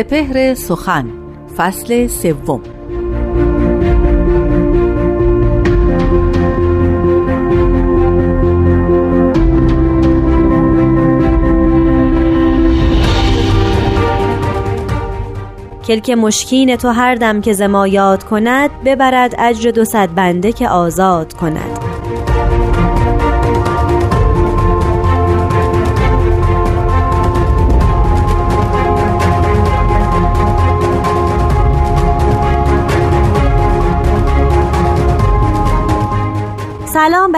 سپهر سخن فصل سوم. کلک مشکین تو هر دم که زما یاد کند ببرد اجر دو صد بنده که آزاد کند.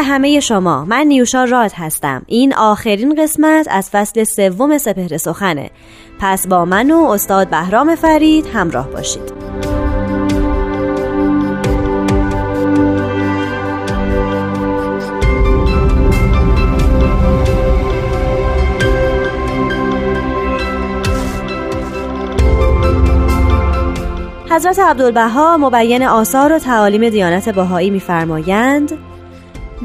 به همه شما. من نیوشا راد هستم. این آخرین قسمت از فصل سوم سپهر سخنه. پس با من و استاد بهرام فرید همراه باشید. حضرت عبدالبها مبین آثار و تعالیم دیانت بهایی می‌فرمایند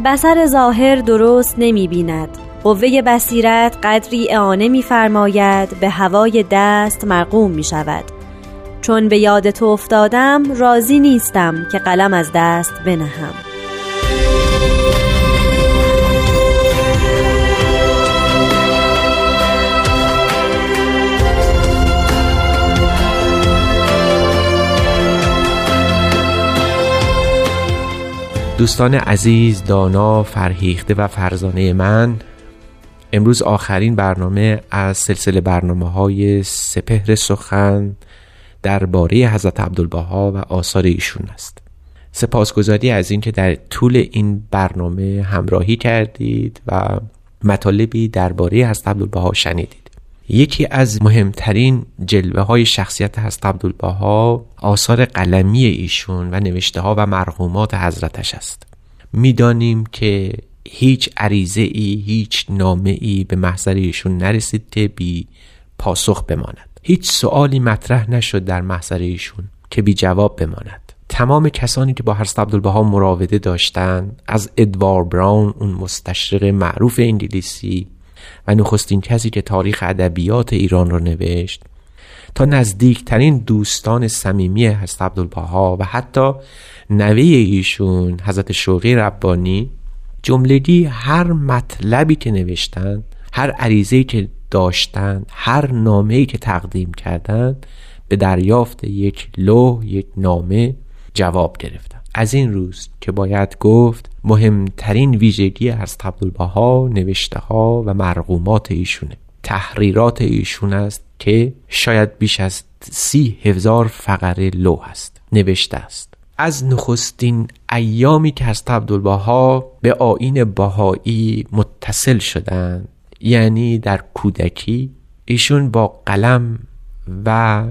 بسر ظاهر درست نمی بیند. قوه بصیرت قدری اعانه میفرماید به هوای دست مرقوم می شود. چون به یاد تو افتادم راضی نیستم که قلم از دست بنهم. دوستان عزیز دانا فرهیخته و فرزانه من امروز آخرین برنامه از سلسله برنامه های سپهر سخن درباره حضرت عبدالبها و آثار ایشون است. سپاسگزاری از اینکه در طول این برنامه همراهی کردید و مطالبی درباره حضرت عبدالبها شنیدید. یکی از مهمترین جلوه های شخصیت حضرت عبدالبها آثار قلمی ایشون و نوشته ها و مرحومات حضرتش است. می‌دانیم که هیچ عریضه ای هیچ نامه ای به محضر ایشون نرسید که بی پاسخ بماند. هیچ سوالی مطرح نشد در محضر ایشون که بی جواب بماند. تمام کسانی که با حضرت عبدالبها مراوده داشتند از ادوار براون اون مستشرق معروف انگلیسی و نخستین کسی که تاریخ ادبیات ایران را نوشت. تا نزدیکترین دوستان صمیمی حضرت عبدالبها و حتی نوه ایشون حضرت شوقی ربانی جملگی هر مطلبی که نوشتند هر عریضه‌ای که داشتند هر نامه‌ای که تقدیم کردند به دریافت یک لوح یک نامه جواب گرفتند. از این روز که باید گفت مهمترین ویژگی از عبدالبها نوشته ها و مرقومات ایشونه. تحریرات ایشون است که شاید بیش از سی هزار فقره لوح است نوشته است. از نخستین ایامی که از عبدالبها به آین بهایی متصل شدند یعنی در کودکی ایشون با قلم و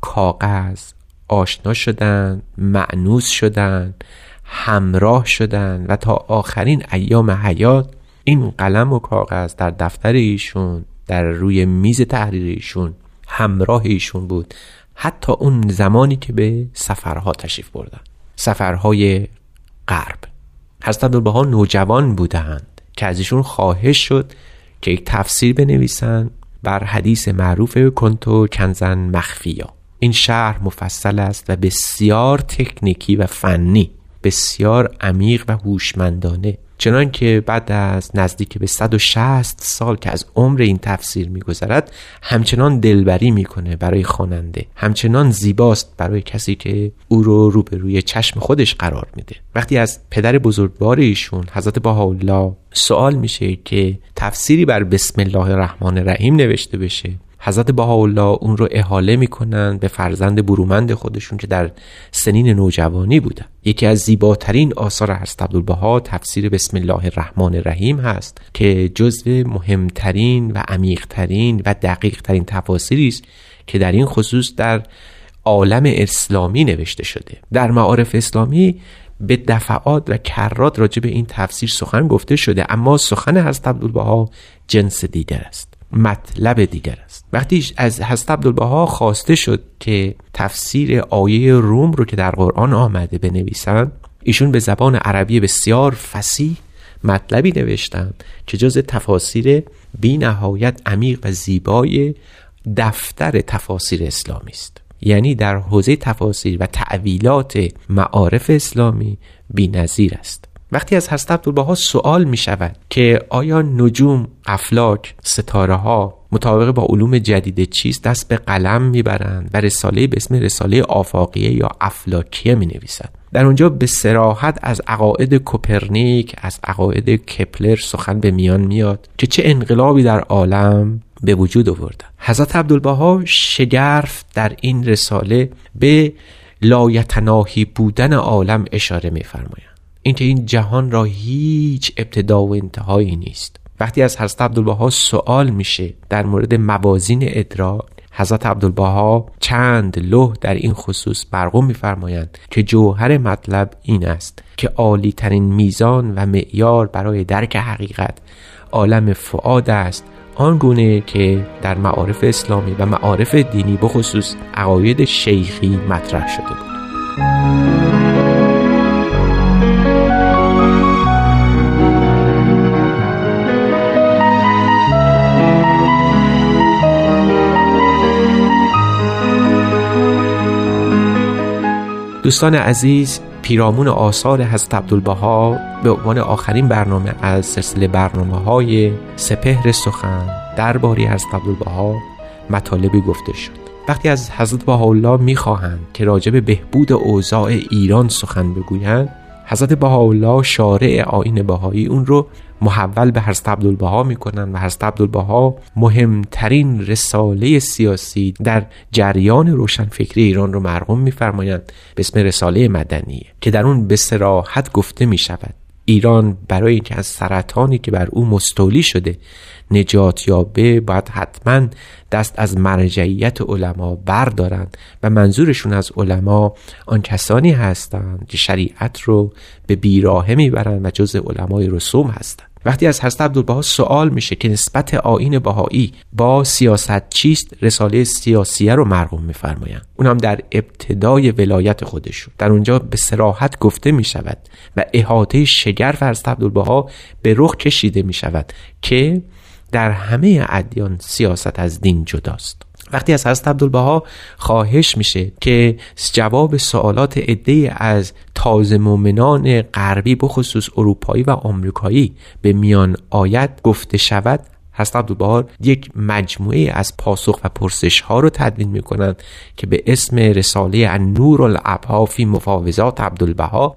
کاغذ آشنا شدند معنوس شدند همراه شدند و تا آخرین ایام حیات این قلم و کاغذ در دفتر ایشون در روی میز تحریر ایشون همراه ایشون بود. حتی اون زمانی که به سفرها تشریف بردن. سفرهای غرب. حضرت عبدالبها نوجوان بودند که از ایشون خواهش شد که یک تفسیر بنویسند بر حدیث معروف کنتو کنزن مخفیا. این شهر مفصل است و بسیار تکنیکی و فنی بسیار عمیق و هوشمندانه. چنان که بعد از نزدیک به 160 سال که از عمر این تفسیر میگذرد همچنان دلبری می‌کنه برای خواننده. همچنان زیباست برای کسی که او رو روبروی چشم خودش قرار میده. وقتی از پدر بزرگوار ایشون حضرت بهاءالله سوال میشه که تفسیری بر بسم الله الرحمن الرحیم نوشته بشه حضرت بهاءالله اون رو احاله می‌کنن به فرزند برومند خودشون که در سنین نوجوانی بودن یکی از زیباترین آثار حضرت عبدالبها تفسیر بسم الله الرحمن الرحیم هست که جزو مهمترین و عمیقترین و دقیقترین تفاسیری است که در این خصوص در عالم اسلامی نوشته شده. در معارف اسلامی به دفعات و کرات راجع به این تفسیر سخن گفته شده اما سخن حضرت عبدالبها جنس دیگر است. مطلب دیگر است. وقتی از حضرت عبدالبها خواسته شد که تفسیر آیه روم رو که در قرآن آمده بنویسند ایشون به زبان عربی بسیار فسیح مطلبی نوشتند که جز تفاسیر بی نهایت عمیق و زیبای دفتر تفاسیر اسلامی است. یعنی در حوزه تفاسیر و تعویلات معارف اسلامی نظیر است. وقتی از حضرت عبدالبها سوال می شود که آیا نجوم، افلاک، ستاره ها مطابق با علوم جدید چیست دست به قلم می‌برند و رساله به اسم رساله آفاقیه یا افلاکیه می نویسند در اونجا به سراحت از عقاید کوپرنیک از عقاید کپلر سخن به میان میاد که چه انقلابی در عالم به وجود آوردن حضرت عبدالبها شگرف در این رساله به لایتناهی بودن عالم اشاره میفرمایند اینکه این جهان را هیچ ابتدا و انتهایی نیست. وقتی از حضرت عبدالبها سوال میشه در مورد موازین ادراک حضرت عبدالبها چند لوح در این خصوص برقوم میفرمایند که جوهر مطلب این است که عالی ترین میزان و معیار برای درک حقیقت عالم فعاد است. آنگونه که در معارف اسلامی و معارف دینی بخصوص عقاید شیخی مطرح شده بود. دوستان عزیز پیرامون آثار حضرت عبدالبها به عنوان آخرین برنامه از سلسله برنامه های سپهر سخن درباره حضرت عبدالبها مطالبی گفته شد. وقتی از حضرت بهاءالله می‌خواهند که راجع به بهبود اوضاع ایران سخن بگویند حضرت بهاءالله شارع آین بهایی اون رو محول به حضرت عبدالبها می‌کنن و حضرت عبدالبها مهمترین رساله سیاسی در جریان روشنفکری ایران رو مرقوم میفرمایند. به اسم رساله مدنیه که در اون به سراحت گفته می شود ایران برای اینکه از سرطانی که بر او مستولی شده نجات یابه باید حتما دست از مرجعیت علما بردارند و منظورشون از علما آن کسانی هستند که شریعت رو به بیراهه می‌برند و جز علمای رسوم هستند. وقتی از حضرت عبدالبها سوال میشه که نسبت آین بهایی با سیاست چیست رساله سیاسیه رو مرقوم میفرمایند. اونم در ابتدای ولایت خودشون. در اونجا به سراحت گفته می‌شود و احاطه شگرف حضرت عبدالبها به رخ کشیده می‌شود که در همه ادیان سیاست از دین جداست. وقتی از حضرت عبدالبها خواهش میشه که جواب سوالات عده از تازه مؤمنان غربی بخصوص اروپایی و آمریکایی به میان آید گفته شود حضرت عبدالبها یک مجموعه از پاسخ و پرسش ها رو تدوین می‌کنند که به اسم رساله النور الابها فی مفاوضات عبدالبها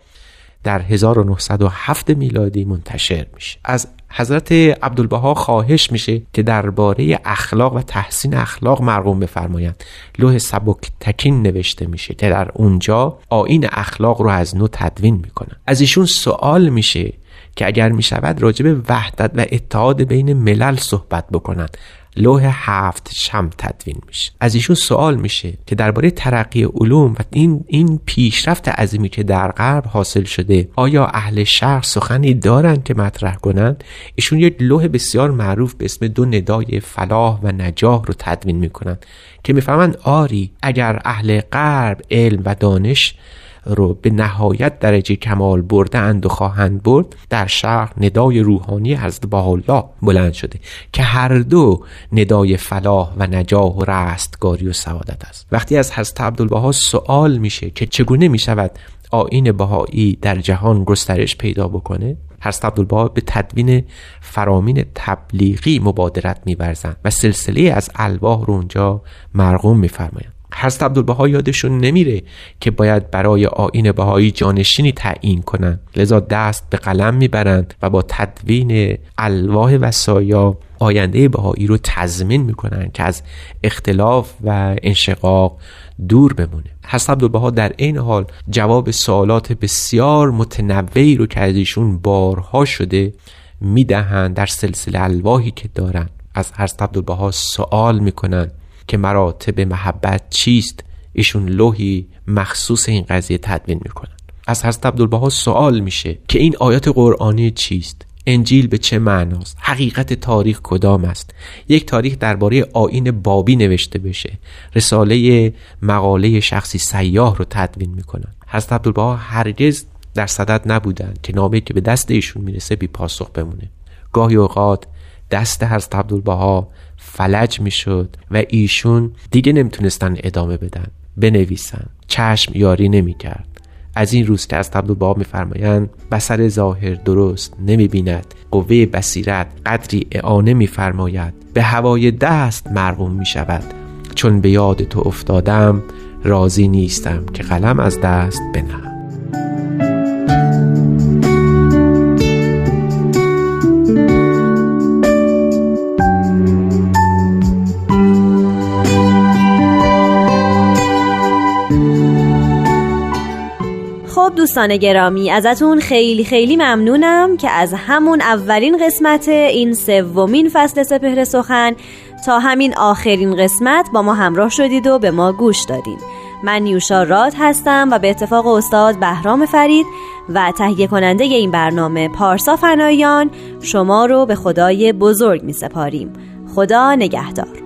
در 1907 میلادی منتشر میشه. از حضرت عبدالبها خواهش میشه که درباره اخلاق و تحسین اخلاق مرقوم بفرمایند. لوح سبک تکین نوشته میشه که در اونجا آین اخلاق رو از نو تدوین می‌کنن. از ایشون سوال میشه که اگر می‌شود راجع به وحدت و اتحاد بین ملل صحبت بکنند. لوح هفت شم تدوین میشه. از ایشون سوال میشه که درباره ترقی علوم و این این پیشرفت عظیمی که در غرب حاصل شده آیا اهل شرق سخنی دارند که مطرح کنند؟ ایشون یک لوح بسیار معروف به اسم دو ندای فلاح و نجاح رو تدوین می‌کنند که می‌فهمند آری اگر اهل غرب علم و دانش رو به نهایت درجه کمال برده اند و خواهند برد در شهر ندای روحانی حضرت الله بلند شده که هر دو ندای فلاح و نجاح و رستگاری و سعادت است. وقتی از حضرت عبدالبها سوال میشه که چگونه می‌شود آین بهایی در جهان گسترش پیدا بکنه حضرت عبدالبها به تدوین فرامین تبلیغی مبادرت میورزند و سلسله از الواح رو اونجا مرغوم میفرمایند. حضرت عبدالبها یادشون نمیره که باید برای آین بهایی جانشینی تعیین کنند. لذا دست به قلم می‌برند و با تدوین الواح وسایا آینده بهایی رو تضمین می‌کنن که از اختلاف و انشقاق دور بمونه. حضرت عبدالبها در این حال جواب سوالات بسیار متنوعی رو که از ایشون بارها شده می‌دهند در سلسله الواحی که دارن. از حضرت عبدالبها سوال می‌کنن که مراتب محبت چیست؟ ایشون لوحی مخصوص این قضیه تدوین می‌کنن. از حضرت عبدالبها سوال میشه که این آیات قرآنی چیست؟ انجیل به چه معناست؟ حقیقت تاریخ کدام است؟ یک تاریخ درباره آین بابی نوشته بشه. رساله مقاله شخصی سیاه رو تدوین می‌کنن. حضرت عبدالبها هرگز در صدد نبودند که نامه که به دست ایشون می‌رسه بی پاسخ بمونه. گاهی اوقات دست حضرت عبدالبها فلج می‌شد و ایشون دیگه نمی‌تونستن ادامه بدن بنویسن. چشم یاری نمی‌کرد. از این روز که از عبدالبها میفرمایند بسر ظاهر درست نمی‌بیند قوه بصیرت قدری اعانه میفرماید. به هوای دست مرغوم می‌شود. چون به یاد تو افتادم راضی نیستم که قلم از دست بنهم. خب دوستان گرامی ازتون خیلی خیلی ممنونم که از همون اولین قسمت این سومین فصل سپهر سخن تا همین آخرین قسمت با ما همراه شدید و به ما گوش دادین. من نیوشا راد هستم و به اتفاق استاد بهرام فرید و تهیه کننده این برنامه پارسا فنایان شما رو به خدای بزرگ می سپاریم خدا نگهدار.